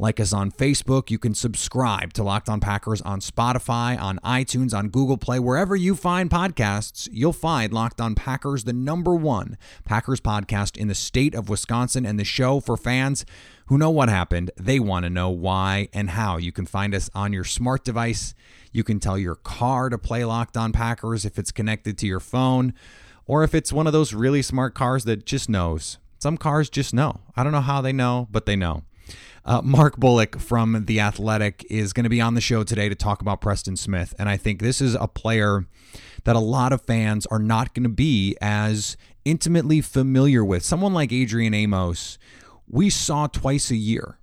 Like us on Facebook. You can subscribe to Locked On Packers on Spotify, on iTunes, on Google Play, wherever you find podcasts. You'll find Locked On Packers, the number one Packers podcast in the state of Wisconsin, and the show for fans who know what happened. They want to know why and how. You can find us on your smart device. You can tell your car to play Locked On Packers if it's connected to your phone, or if it's one of those really smart cars that just knows. Some cars just know. I don't know how they know, but they know. Uh, Mark Bullock from The Athletic is going to be on the show today to talk about Preston Smith. And I think this is a player that a lot of fans are not going to be as intimately familiar with. Someone like Adrian Amos, we saw twice a year.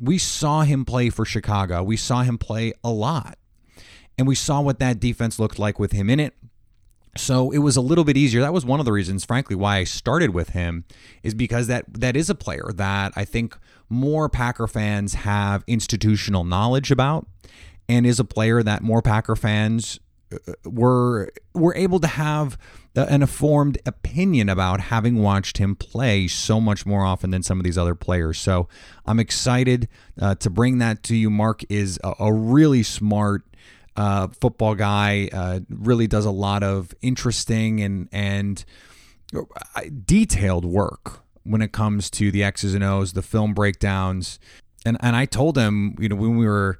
We saw him play for Chicago. We saw him play a lot. And we saw what that defense looked like with him in it. So it was a little bit easier. That was one of the reasons, frankly, why I started with him, is because that that is a player that I think more Packer fans have institutional knowledge about, and is a player that more Packer fans uh, were were able to have an informed opinion about having watched him play so much more often than some of these other players. So I'm excited uh, to bring that to you. Mark is a, a really smart uh, football guy. Uh, really does a lot of interesting and and uh, detailed work when it comes to the X's and O's, the film breakdowns. And and I told him, you know, when we were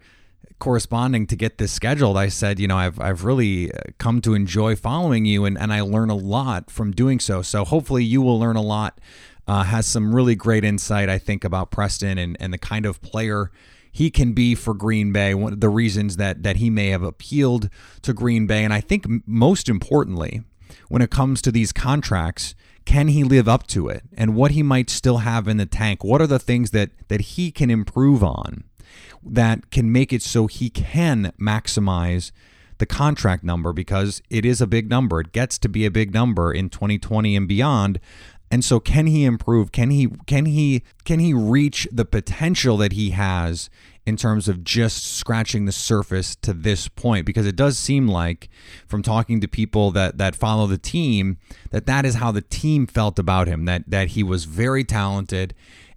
corresponding to get this scheduled, I said, you know, I've I've really uh, come to enjoy following you and, and I learn a lot from doing so. So hopefully you will learn a lot. Uh, has some really great insight, I think, about Preston and, and the kind of player he can be for Green Bay, one the reasons that that he may have appealed to Green Bay. And I think most importantly, when it comes to these contracts, can he live up to it and what he might still have in the tank? What are the things that that he can improve on that can make it so he can maximize the contract number? Because it is a big number. It gets to be a big number in 2020 and beyond and so can he improve? Can he can he can he reach the potential that he has in terms of just scratching the surface to this point? Because it does seem like from talking to people that that follow the team that that is how the team felt about him that that he was very talented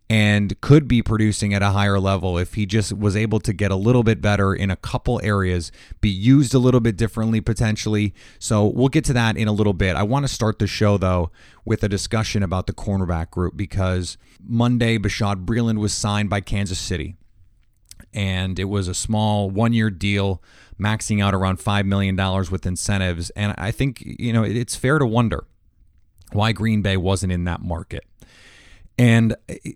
and could be producing at a higher level if he just was able to get a little bit better in a couple areas, be used a little bit differently potentially. So we'll get to that in a little bit. I want to start the show though with a discussion about the cornerback group because Monday Bashaud Breeland was signed by Kansas City and it was a small one year deal, maxing out around $5 million with incentives. And I think, you know, it's fair to wonder why Green Bay wasn't in that market. And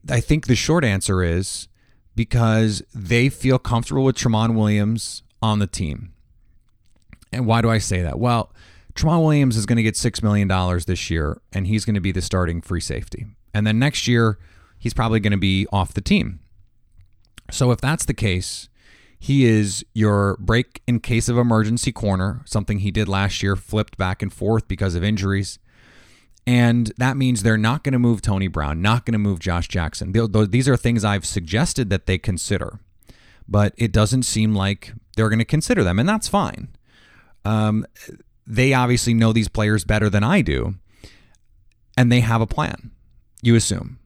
I think the short answer is because they feel comfortable with Tramon Williams on the team. And why do I say that? Well, Tramon Williams is going to get $6 million this year, and he's going to be the starting free safety. And then next year, he's probably going to be off the team. So if that's the case, he is your break in case of emergency corner, something he did last year, flipped back and forth because of injuries. And that means they're not going to move Tony Brown, not going to move Josh Jackson. These are things I've suggested that they consider, but it doesn't seem like they're going to consider them, and that's fine. Um, they obviously know these players better than I do, and they have a plan, you assume.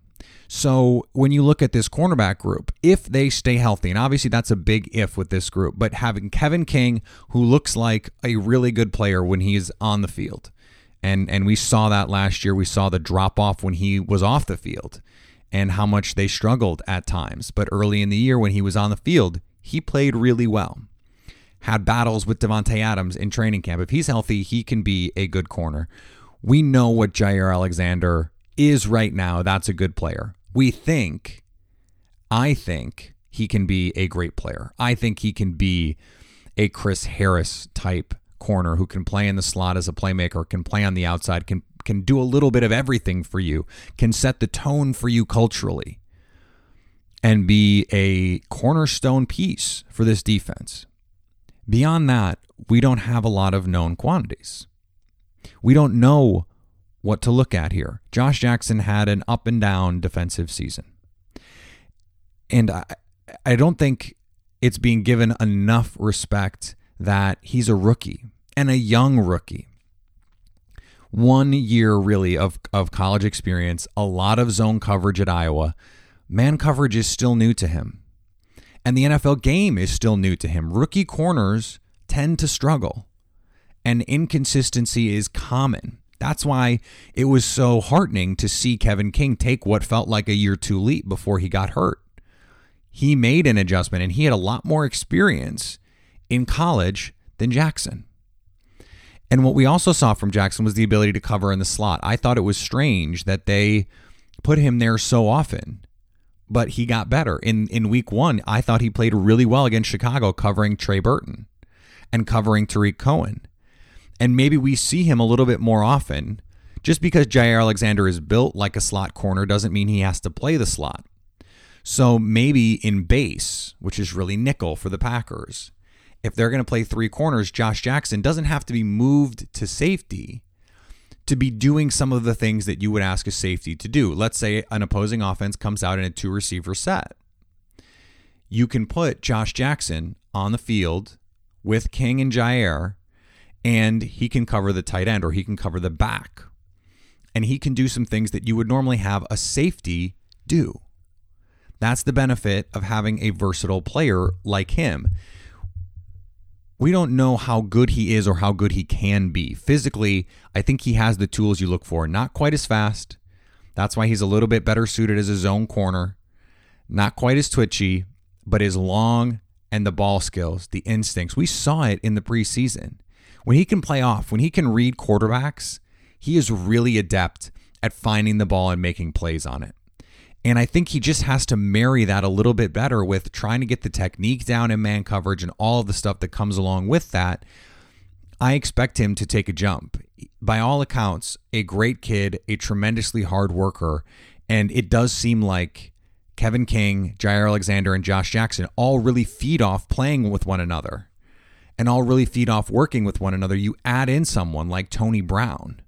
So when you look at this cornerback group, if they stay healthy, and obviously that's a big if with this group, but having Kevin King, who looks like a really good player when he's on the field, and and we saw that last year. We saw the drop off when he was off the field, and how much they struggled at times. But early in the year when he was on the field, he played really well. Had battles with Davante Adams in training camp. If he's healthy, he can be a good corner. We know what Jaire Alexander is right now. That's a good player we think, I think, he can be a great player. I think he can be a Chris Harris type corner who can play in the slot as a playmaker, can play on the outside, can can do a little bit of everything for you, can set the tone for you culturally and be a cornerstone piece for this defense. Beyond that, we don't have a lot of known quantities. We don't know what to look at here. Josh Jackson had an up and down defensive season. And I, I don't think it's being given enough respect that he's a rookie and a young rookie. One year, really, of, of college experience, a lot of zone coverage at Iowa. Man coverage is still new to him. And the NFL game is still new to him. Rookie corners tend to struggle, and inconsistency is common. That's why it was so heartening to see Kevin King take what felt like a year two leap before he got hurt. He made an adjustment and he had a lot more experience in college than Jackson. And what we also saw from Jackson was the ability to cover in the slot. I thought it was strange that they put him there so often, but he got better. In in week 1, I thought he played really well against Chicago covering Trey Burton and covering Tarik Cohen. And maybe we see him a little bit more often. Just because Jaire Alexander is built like a slot corner doesn't mean he has to play the slot. So maybe in base, which is really nickel for the Packers, if they're going to play three corners, Josh Jackson doesn't have to be moved to safety to be doing some of the things that you would ask a safety to do. Let's say an opposing offense comes out in a two receiver set. You can put Josh Jackson on the field with King and Jaire, and he can cover the tight end or he can cover the back. And he can do some things that you would normally have a safety do. That's the benefit of having a versatile player like him we don't know how good he is or how good he can be. Physically, I think he has the tools you look for. Not quite as fast. That's why he's a little bit better suited as a zone corner. Not quite as twitchy, but his long and the ball skills, the instincts. We saw it in the preseason. When he can play off, when he can read quarterbacks, he is really adept at finding the ball and making plays on it. And I think he just has to marry that a little bit better with trying to get the technique down in man coverage and all of the stuff that comes along with that. I expect him to take a jump. By all accounts, a great kid, a tremendously hard worker. And it does seem like Kevin King, Jaire Alexander, and Josh Jackson all really feed off playing with one another and all really feed off working with one another. You add in someone like Tony Brown,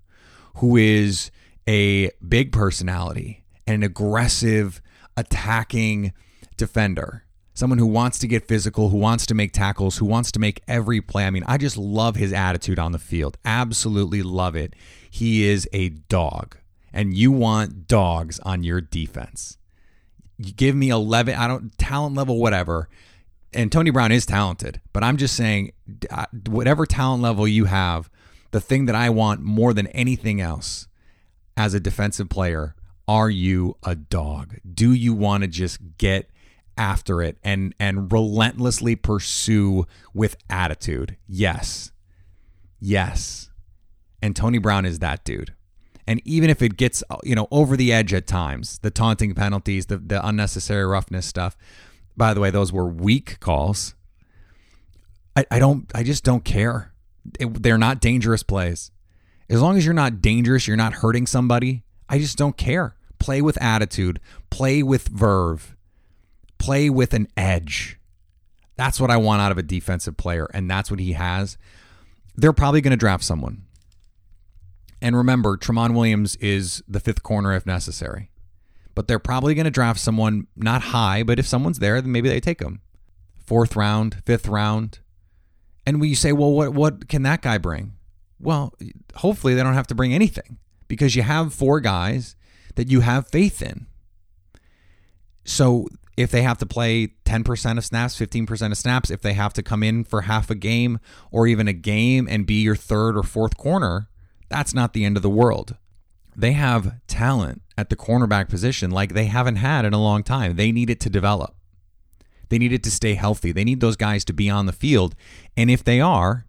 who is a big personality and an aggressive, attacking defender. Someone who wants to get physical, who wants to make tackles, who wants to make every play. I mean, I just love his attitude on the field. Absolutely love it. He is a dog, and you want dogs on your defense. You give me 11, I don't, talent level, whatever. And Tony Brown is talented, but I'm just saying, uh, whatever talent level you have, the thing that I want more than anything else as a defensive player are you a dog? Do you want to just get after it and and relentlessly pursue with attitude? Yes. Yes. And Tony Brown is that dude. And even if it gets you know over the edge at times, the taunting penalties, the the unnecessary roughness stuff. By the way, those were weak calls. I, I don't. I just don't care. It, they're not dangerous plays. As long as you're not dangerous, you're not hurting somebody. I just don't care. Play with attitude, play with verve, play with an edge. That's what I want out of a defensive player, and that's what he has. They're probably going to draft someone. And remember, Tramon Williams is the fifth corner if necessary. But they're probably going to draft someone not high, but if someone's there, then maybe they take him. Fourth round, fifth round. And we say, well, what what can that guy bring? Well, hopefully they don't have to bring anything because you have four guys that you have faith in. So if they have to play 10% of snaps, 15% of snaps, if they have to come in for half a game or even a game and be your third or fourth corner, that's not the end of the world. They have talent at the cornerback position like they haven't had in a long time. They need it to develop. They need it to stay healthy. They need those guys to be on the field. And if they are,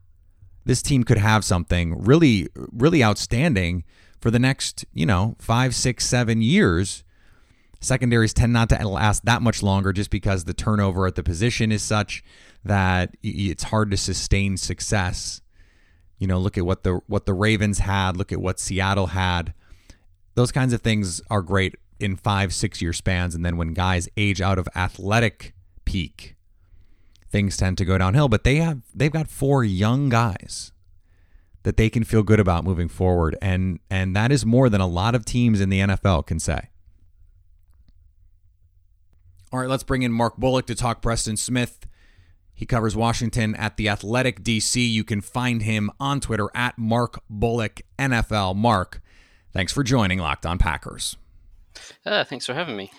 this team could have something really, really outstanding for the next, you know, five, six, seven years Secondaries tend not to last that much longer just because the turnover at the position is such that it's hard to sustain success. You know, look at what the what the Ravens had, look at what Seattle had. Those kinds of things are great in 5 6 year spans and then when guys age out of athletic peak, things tend to go downhill, but they have they've got four young guys that they can feel good about moving forward and and that is more than a lot of teams in the NFL can say. All right, let's bring in Mark Bullock to talk Preston Smith. He covers Washington at the Athletic DC. You can find him on Twitter at Mark Bullock NFL. Mark, thanks for joining Locked On Packers. Uh, thanks for having me.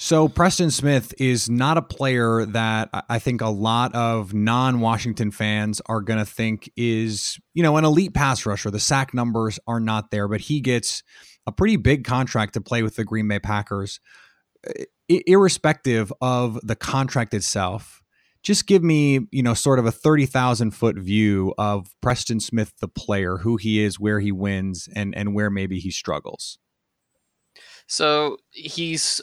So, Preston Smith is not a player that I think a lot of non Washington fans are going to think is, you know, an elite pass rusher. The sack numbers are not there, but he gets a pretty big contract to play with the Green Bay Packers. irrespective of the contract itself, just give me, you know, sort of a 30,000 foot view of Preston Smith, the player, who he is, where he wins, and, and where maybe he struggles. So he's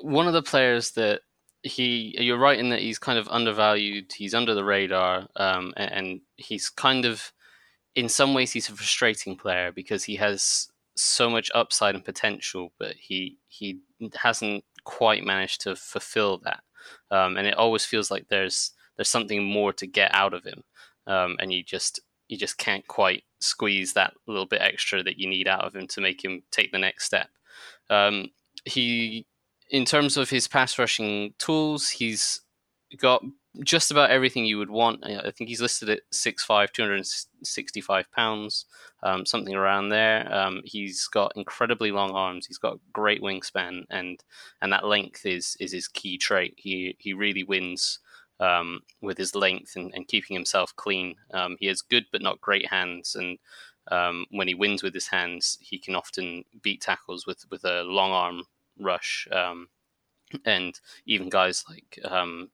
one of the players that he you're right in that he's kind of undervalued he's under the radar um, and, and, he's kind of in some ways he's a frustrating player because he has so much upside and potential but he he hasn't quite managed to fulfill that. Um, and it always feels like there's there's something more to get out of him um, and you just you just can't quite squeeze that little bit extra that you need out of him to make him take the next step. Um, he in terms of his pass rushing tools, he's got just about everything you would want. I think he's listed at 6'5", 265 pounds, um, something around there. Um, he's got incredibly long arms. He's got great wingspan, and and that length is is his key trait. He he really wins um, with his length and, and keeping himself clean. Um, he has good but not great hands, and um, when he wins with his hands, he can often beat tackles with with a long arm rush, um, and even guys like um,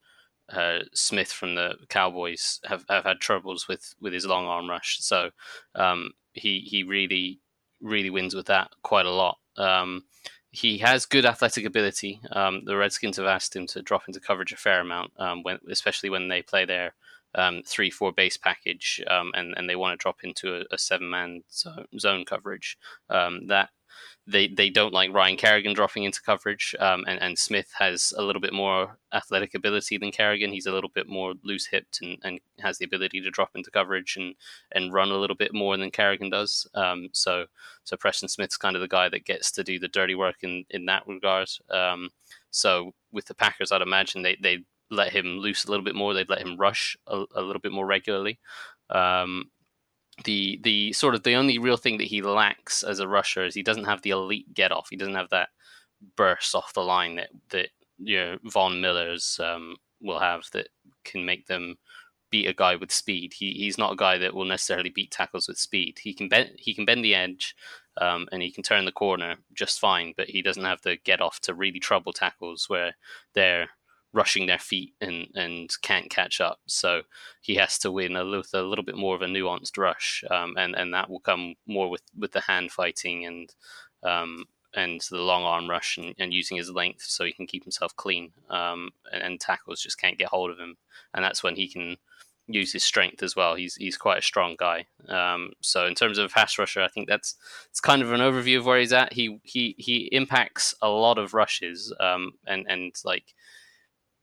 uh, Smith from the Cowboys have, have had troubles with, with his long arm rush. So um, he he really really wins with that quite a lot. Um, he has good athletic ability. Um, the Redskins have asked him to drop into coverage a fair amount, um, when, especially when they play their um, three four base package um, and and they want to drop into a, a seven man zone coverage. Um, that they they don't like Ryan Kerrigan dropping into coverage, um, and and Smith has a little bit more athletic ability than Kerrigan. He's a little bit more loose hipped and, and has the ability to drop into coverage and and run a little bit more than Kerrigan does. Um, so so Preston Smith's kind of the guy that gets to do the dirty work in in that regard. Um, so with the Packers, I'd imagine they they let him loose a little bit more. They'd let him rush a, a little bit more regularly. Um, the the sort of the only real thing that he lacks as a rusher is he doesn't have the elite get off. He doesn't have that burst off the line that that you know, Von Miller's um, will have that can make them beat a guy with speed. He he's not a guy that will necessarily beat tackles with speed. He can bend he can bend the edge um, and he can turn the corner just fine, but he doesn't have the get off to really trouble tackles where they're rushing their feet and, and can't catch up. So he has to win a little, a little bit more of a nuanced rush, um, and and that will come more with, with the hand fighting and um, and the long arm rush and, and, using his length so he can keep himself clean. Um, and, and, tackles just can't get hold of him, and that's when he can use his strength as well. He's he's quite a strong guy. Um, so in terms of pass rusher, I think that's it's kind of an overview of where he's at. He he he impacts a lot of rushes, um, and and like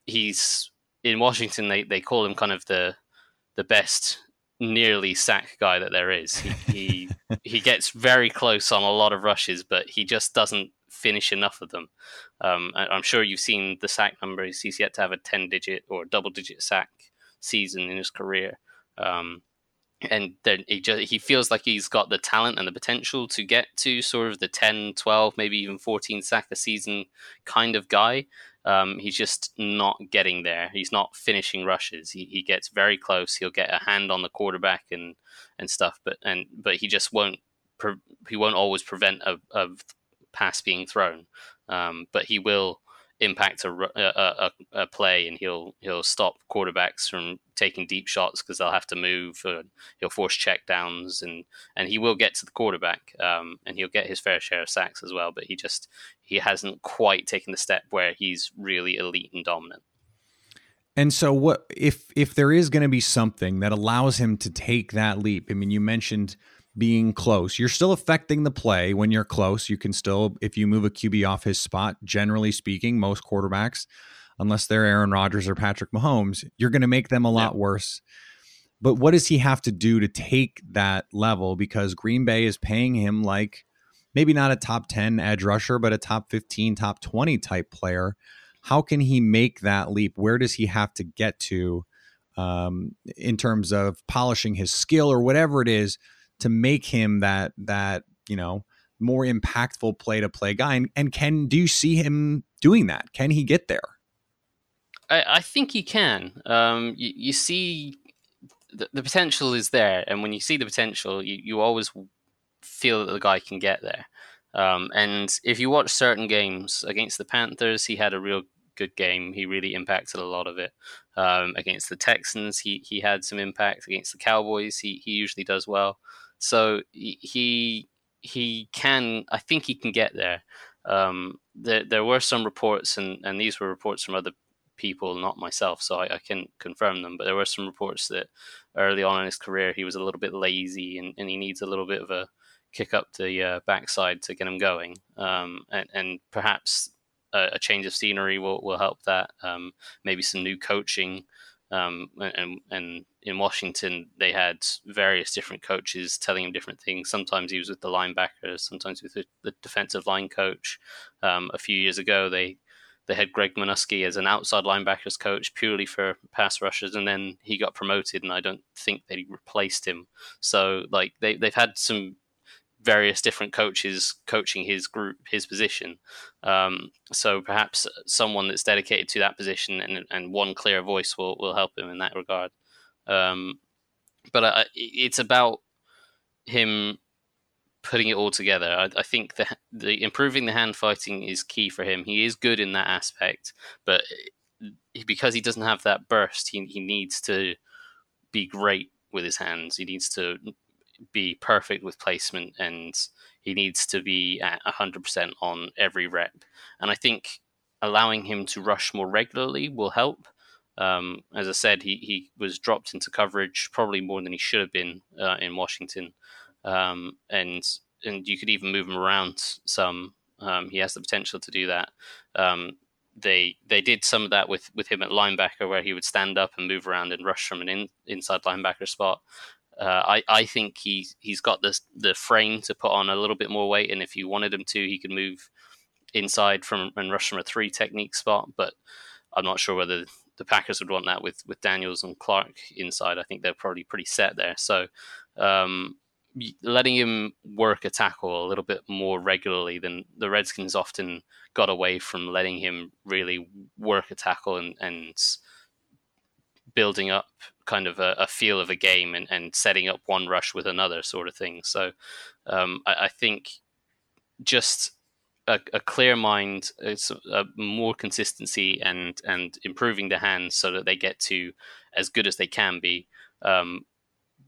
he's in Washington. They they call him kind of the the best nearly sack guy that there is. He he, he gets very close on a lot of rushes, but he just doesn't finish enough of them. Um, I'm sure you've seen the sack numbers. He's yet to have a ten digit or double digit sack season in his career. Um, and then he just he feels like he's got the talent and the potential to get to sort of the 10 12 maybe even 14 sack a season kind of guy um, he's just not getting there. He's not finishing rushes. He, he gets very close. He'll get a hand on the quarterback and, and stuff, but and but he just won't he won't always prevent a, a pass being thrown. Um, but he will impact a, a, a, a, play and he'll he'll stop quarterbacks from taking deep shots because they'll have to move. he'll force check downs and and he will get to the quarterback um, and he'll get his fair share of sacks as well. But he just he hasn't quite taken the step where he's really elite and dominant. And so what if if there is going to be something that allows him to take that leap? I mean, you mentioned being close. You're still affecting the play when you're close. You can still, if you move a QB off his spot, generally speaking, most quarterbacks, unless they're Aaron Rodgers or Patrick Mahomes, you're going to make them a lot yeah. worse. But what does he have to do to take that level? Because Green Bay is paying him like maybe not a top 10 edge rusher, but a top 15, top 20 type player. How can he make that leap? Where does he have to get to um, in terms of polishing his skill or whatever it is to make him that that you know more impactful play to play guy and, and, can do you see him doing that? Can he get there? I, I think he can. Um, you, you, see the, the, potential is there and when you see the potential you, you always feel that the guy can get there. Um, and if you watch certain games against the panthers he had a real good game. He really impacted a lot of it. Um, against the texans he, he had some impact. Against the cowboys he, he usually does well so he he can. I think he can get there. Um, there there were some reports, and and these were reports from other people, not myself, so I, I can confirm them. But there were some reports that early on in his career he was a little bit lazy, and, and he needs a little bit of a kick up the uh, backside to get him going. Um, and, and perhaps a, a, change of scenery will, will help that. Um, maybe some new coaching um, and and in Washington they had various different coaches telling him different things. Sometimes he was with the linebackers, sometimes with the, the defensive line coach. Um, a few years ago, they they had Greg Manusky as an outside linebackers coach purely for pass rushers, and then he got promoted, and I don't think they replaced him. So like they they've had some various different coaches coaching his group, his position. Um, so perhaps someone that's dedicated to that position and, and one clear voice will, will help him in that regard. Um, but I, it's about him putting it all together. I, I, think the, the improving the hand fighting is key for him. He is good in that aspect, but because he doesn't have that burst, he, he needs to be great with his hands. He needs to be perfect with placement and he needs to be at 100% on every rep. And I think allowing him to rush more regularly will help. Um, as I said, he, he was dropped into coverage probably more than he should have been uh, in Washington. Um, and and you could even move him around some. Um, he has the potential to do that. Um, they they did some of that with, with him at linebacker, where he would stand up and move around and rush from an in, inside linebacker spot. Uh, I, I think he he's got the the frame to put on a little bit more weight, and if you wanted him to, he could move inside from and rush from a three technique spot. But I'm not sure whether the Packers would want that with with Daniels and Clark inside. I think they're probably pretty set there. So um, letting him work a tackle a little bit more regularly than the Redskins often got away from letting him really work a tackle and and building up kind of a, a, feel of a game and, and setting up one rush with another sort of thing. So um, I, I, think just a, a clear mind, a, more consistency and and improving the hands so that they get to as good as they can be. Um,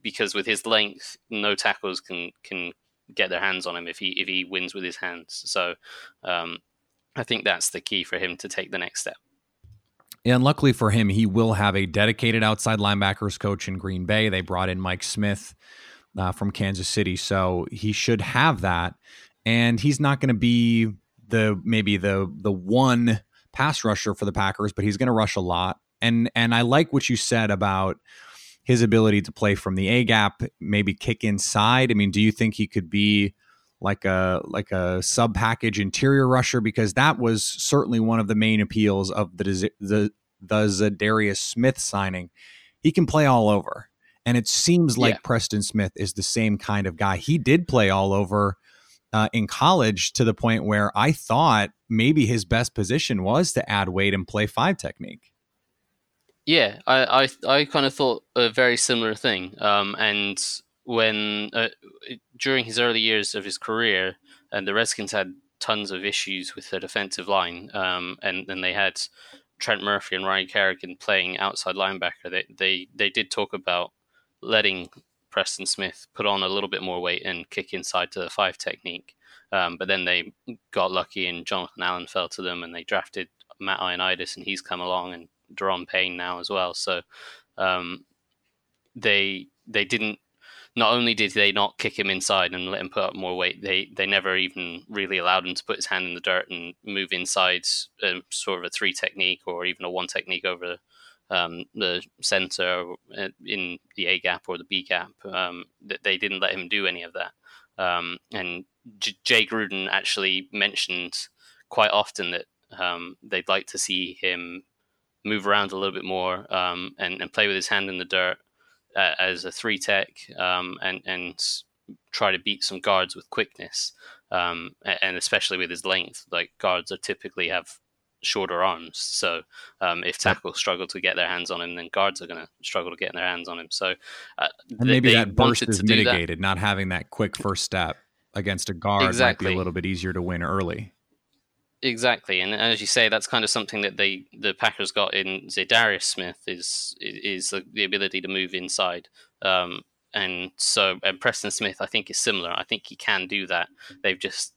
because with his length, no tackles can can get their hands on him if he if he wins with his hands. So um, I think that's the key for him to take the next step. And luckily for him, he will have a dedicated outside linebackers coach in Green Bay. They brought in Mike Smith uh, from Kansas City, so he should have that. And he's not going to be the maybe the the one pass rusher for the Packers, but he's going to rush a lot. And and I like what you said about his ability to play from the A gap, maybe kick inside. I mean, do you think he could be like a like a sub package interior rusher because that was certainly one of the main appeals of the the the Za'Darius Smith signing. He can play all over, and it seems like yeah. Preston Smith is the same kind of guy. He did play all over uh, in college to the point where I thought maybe his best position was to add weight and play five technique. Yeah, I I, I kind of thought a very similar thing, um, and when uh, during his early years of his career, and the Redskins had tons of issues with their defensive line, um, and then they had Trent Murphy and Ryan Kerrigan playing outside linebacker. They they they did talk about letting Preston Smith put on a little bit more weight and kick inside to the five technique. Um, but then they got lucky and Jonathan Allen fell to them and they drafted Matt Ioannidis and he's come along and Da'Ron Payne now as well. So um, they they didn't not only did they not kick him inside and let him put up more weight, they they never even really allowed him to put his hand in the dirt and move inside uh, sort of a three technique or even a one technique over um, the center uh, in the A gap or the B gap. Um, they didn't let him do any of that. Um, and J- Jay Gruden actually mentioned quite often that um, they'd like to see him move around a little bit more um, and, and, play with his hand in the dirt uh, as a three tech um, and, and try to beat some guards with quickness. and especially with his length, like guards are typically have shorter arms. So um, if tackles struggle to get their hands on him, then guards are going to struggle to get their hands on him. So uh, and maybe that burst is mitigated. Not having that quick first step against a guard exactly. might be a little bit easier to win early. Exactly, and as you say, that's kind of something that they the Packers got in Za'Darius Smith is is the ability to move inside. Um, and so and Preston Smith, I think, is similar. I think he can do that. They've just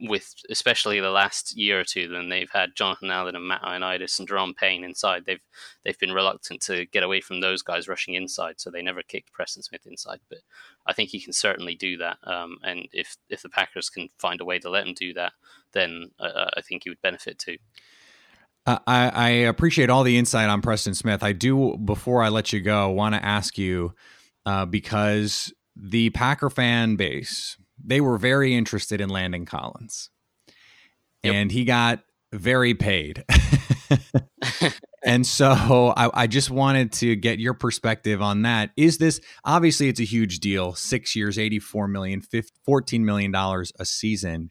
with especially the last year or two, then they've had Jonathan Allen and Matt Ioannidis and Da'Ron Payne inside. They've they've been reluctant to get away from those guys rushing inside, so they never kicked Preston Smith inside. But I think he can certainly do that. Um, and if if the Packers can find a way to let him do that, then uh, I think he would benefit too. Uh, I, I appreciate all the insight on Preston Smith. I do, before I let you go, want to ask you uh, because the Packer fan base, they were very interested in Landon Collins. Yep. And he got very paid. and so I, I, just wanted to get your perspective on that. Is this obviously it's a huge deal, six years, 84 million, 14 million dollars a season.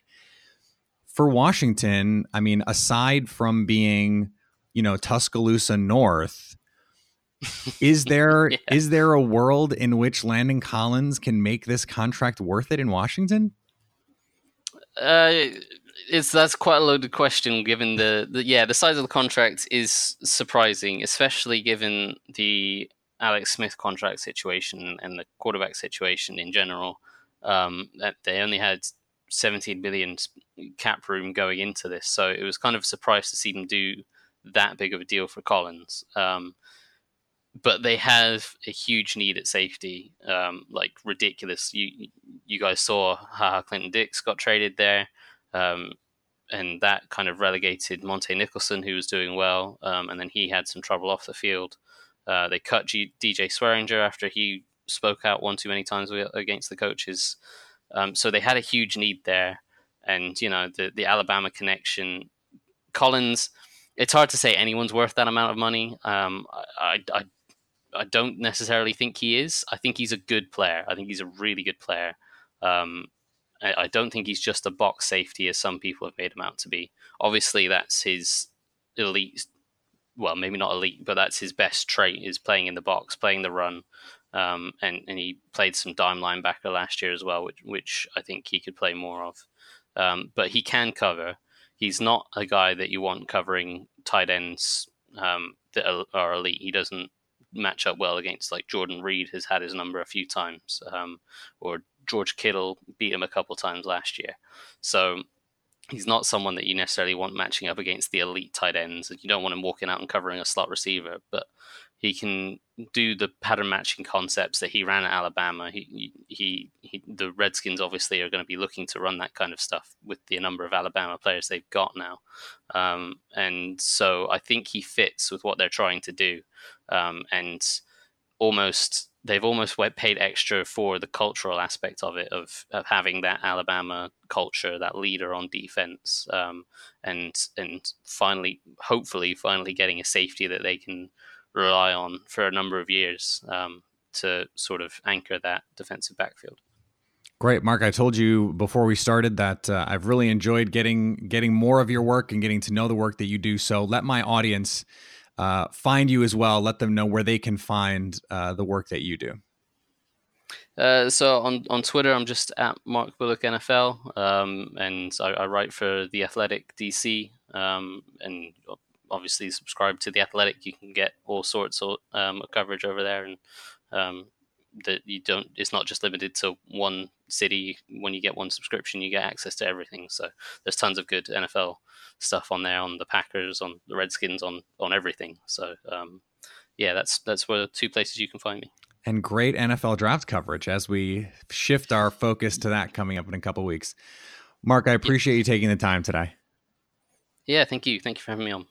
For Washington, I mean, aside from being, you know, Tuscaloosa North, is there yeah. is there a world in which Landon Collins can make this contract worth it in Washington? Uh, it's that's quite a loaded question given the, the yeah the size of the contract is surprising, especially given the Alex Smith contract situation and the quarterback situation in general. Um, that they only had 17 billion cap room going into this, so it was kind of a surprise to see them do that big of a deal for Collins. Um, but they have a huge need at safety, um, like ridiculous. You you guys saw how Clinton Dix got traded there, um, and that kind of relegated Montae Nicholson, who was doing well, um, and then he had some trouble off the field. Uh, they cut G- DJ Swearinger after he spoke out one too many times against the coaches. Um, so they had a huge need there, and you know the the Alabama connection. Collins, it's hard to say anyone's worth that amount of money. Um, I, I, I don't necessarily think he is. I think he's a good player. I think he's a really good player. Um, I, I, don't think he's just a box safety as some people have made him out to be. Obviously, that's his elite. Well, maybe not elite, but that's his best trait is playing in the box, playing the run. Um, and, and he played some dime linebacker last year as well, which, which I think he could play more of. Um, but he can cover. He's not a guy that you want covering tight ends um, that are, are elite. He doesn't match up well against like Jordan Reed has had his number a few times, um, or George Kittle beat him a couple times last year. So he's not someone that you necessarily want matching up against the elite tight ends. and You don't want him walking out and covering a slot receiver, but he can do the pattern matching concepts that he ran at Alabama. He, he, he, the Redskins obviously are going to be looking to run that kind of stuff with the number of Alabama players they've got now, um, and so I think he fits with what they're trying to do, um, and almost they've almost paid extra for the cultural aspect of it of, of having that Alabama culture, that leader on defense, um, and and finally, hopefully, finally getting a safety that they can rely on for a number of years um, to sort of anchor that defensive backfield. Great, Mark. I told you before we started that uh, I've really enjoyed getting getting more of your work and getting to know the work that you do. So let my audience uh, find you as well. Let them know where they can find uh, the work that you do. Uh, so on, on Twitter, I'm just at Mark Bullock NFL, um, and I, I, write for the Athletic DC, um, and obviously subscribe to the Athletic. You can get all sorts of um, coverage over there, and um, that you don't. It's not just limited to one city. When you get one subscription, you get access to everything. So there's tons of good NFL stuff on there, on the Packers, on the Redskins, on on everything. So um, yeah, that's that's where two places you can find me and great NFL draft coverage as we shift our focus to that coming up in a couple weeks. Mark, I appreciate you taking the time today. Yeah, thank you. Thank you for having me on.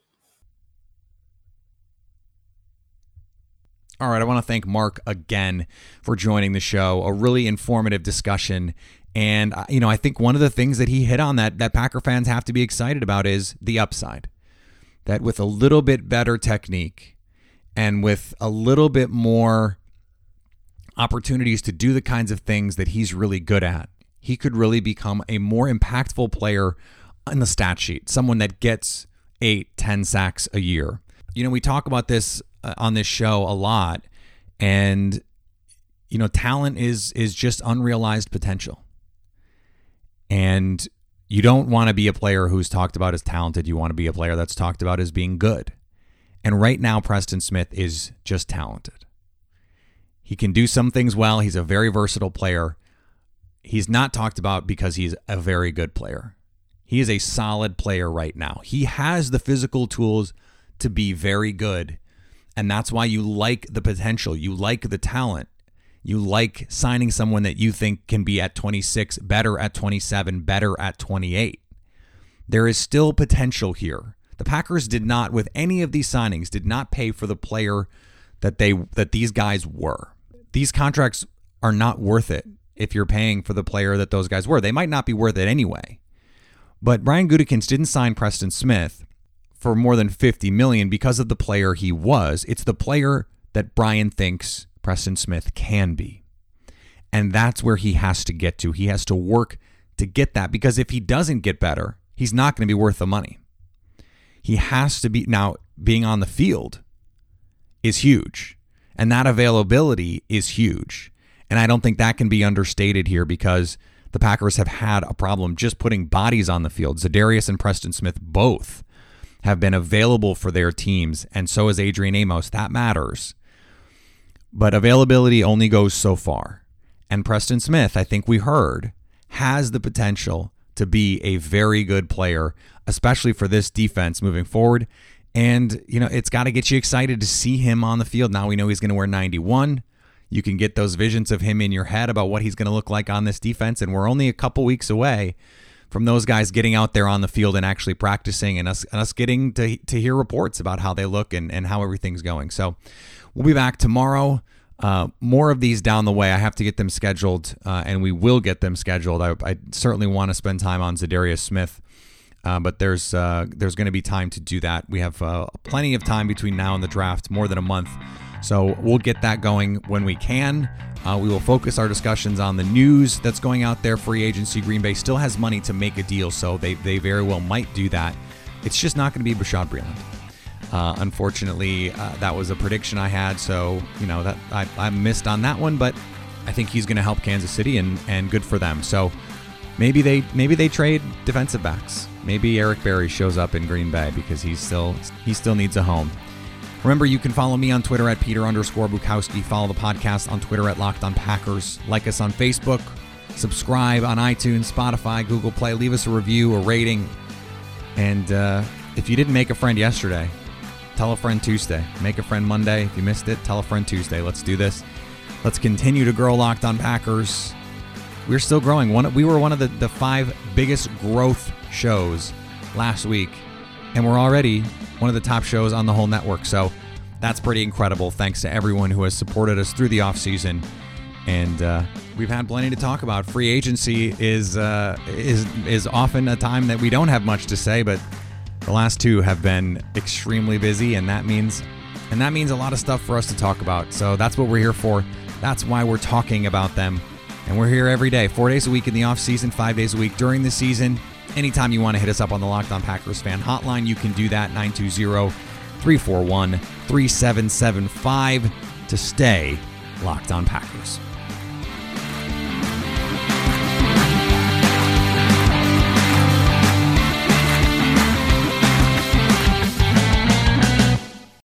All right, I want to thank Mark again for joining the show. A really informative discussion. And uh, you know, I think one of the things that he hit on that that Packer fans have to be excited about is the upside. That with a little bit better technique and with a little bit more opportunities to do the kinds of things that he's really good at, he could really become a more impactful player in the stat sheet, someone that gets eight, ten sacks a year. You know, we talk about this uh, on this show a lot, and you know, talent is is just unrealized potential. And you don't want to be a player who's talked about as talented. You want to be a player that's talked about as being good. And right now, Preston Smith is just talented. He can do some things well. He's a very versatile player. He's not talked about because he's a very good player. He is a solid player right now. He has the physical tools to be very good. And that's why you like the potential. You like the talent. You like signing someone that you think can be at 26, better at 27, better at 28. There is still potential here. The Packers did not, with any of these signings, did not pay for the player that they that these guys were these contracts are not worth it if you're paying for the player that those guys were. They might not be worth it anyway. But Brian Gutekunst didn't sign Preston Smith for more than 50 million because of the player he was. It's the player that Brian thinks Preston Smith can be. And that's where he has to get to. He has to work to get that because if he doesn't get better, he's not going to be worth the money. He has to be now being on the field is huge. And that availability is huge. And I don't think that can be understated here because the Packers have had a problem just putting bodies on the field. Za'Darius and Preston Smith both have been available for their teams, and so is Adrian Amos. That matters. But availability only goes so far. And Preston Smith, I think we heard, has the potential to be a very good player, especially for this defense moving forward. And, you know, it's got to get you excited to see him on the field. Now we know he's going to wear 91. You can get those visions of him in your head about what he's going to look like on this defense. And we're only a couple weeks away from those guys getting out there on the field and actually practicing and us, and us getting to, to hear reports about how they look and, and how everything's going. So we'll be back tomorrow. Uh, more of these down the way. I have to get them scheduled, uh, and we will get them scheduled. I, I certainly want to spend time on Za'Darius Smith uh, but there's uh, there's going to be time to do that. We have uh, plenty of time between now and the draft, more than a month. So we'll get that going when we can. Uh, we will focus our discussions on the news that's going out there. Free agency. Green Bay still has money to make a deal, so they, they very well might do that. It's just not going to be Bashaud Breeland. Uh, unfortunately, uh, that was a prediction I had, so you know that I, I missed on that one. But I think he's going to help Kansas City, and and good for them. So maybe they maybe they trade defensive backs. Maybe Eric Berry shows up in Green Bay because he's still he still needs a home. Remember, you can follow me on Twitter at Peter underscore Bukowski. Follow the podcast on Twitter at Locked On Packers. Like us on Facebook. Subscribe on iTunes, Spotify, Google Play. Leave us a review, a rating. And uh, if you didn't make a friend yesterday, tell a friend Tuesday. Make a friend Monday. If you missed it, tell a friend Tuesday. Let's do this. Let's continue to grow Locked On Packers we're still growing. One, we were one of the, the five biggest growth shows last week, and we're already one of the top shows on the whole network. So that's pretty incredible. Thanks to everyone who has supported us through the offseason. And uh, we've had plenty to talk about. Free agency is uh, is is often a time that we don't have much to say, but the last two have been extremely busy, and that means and that means a lot of stuff for us to talk about. So that's what we're here for. That's why we're talking about them. And we're here every day, four days a week in the off season, five days a week during the season. Anytime you want to hit us up on the Locked On Packers fan hotline, you can do that 920 341 3775 to stay Locked On Packers.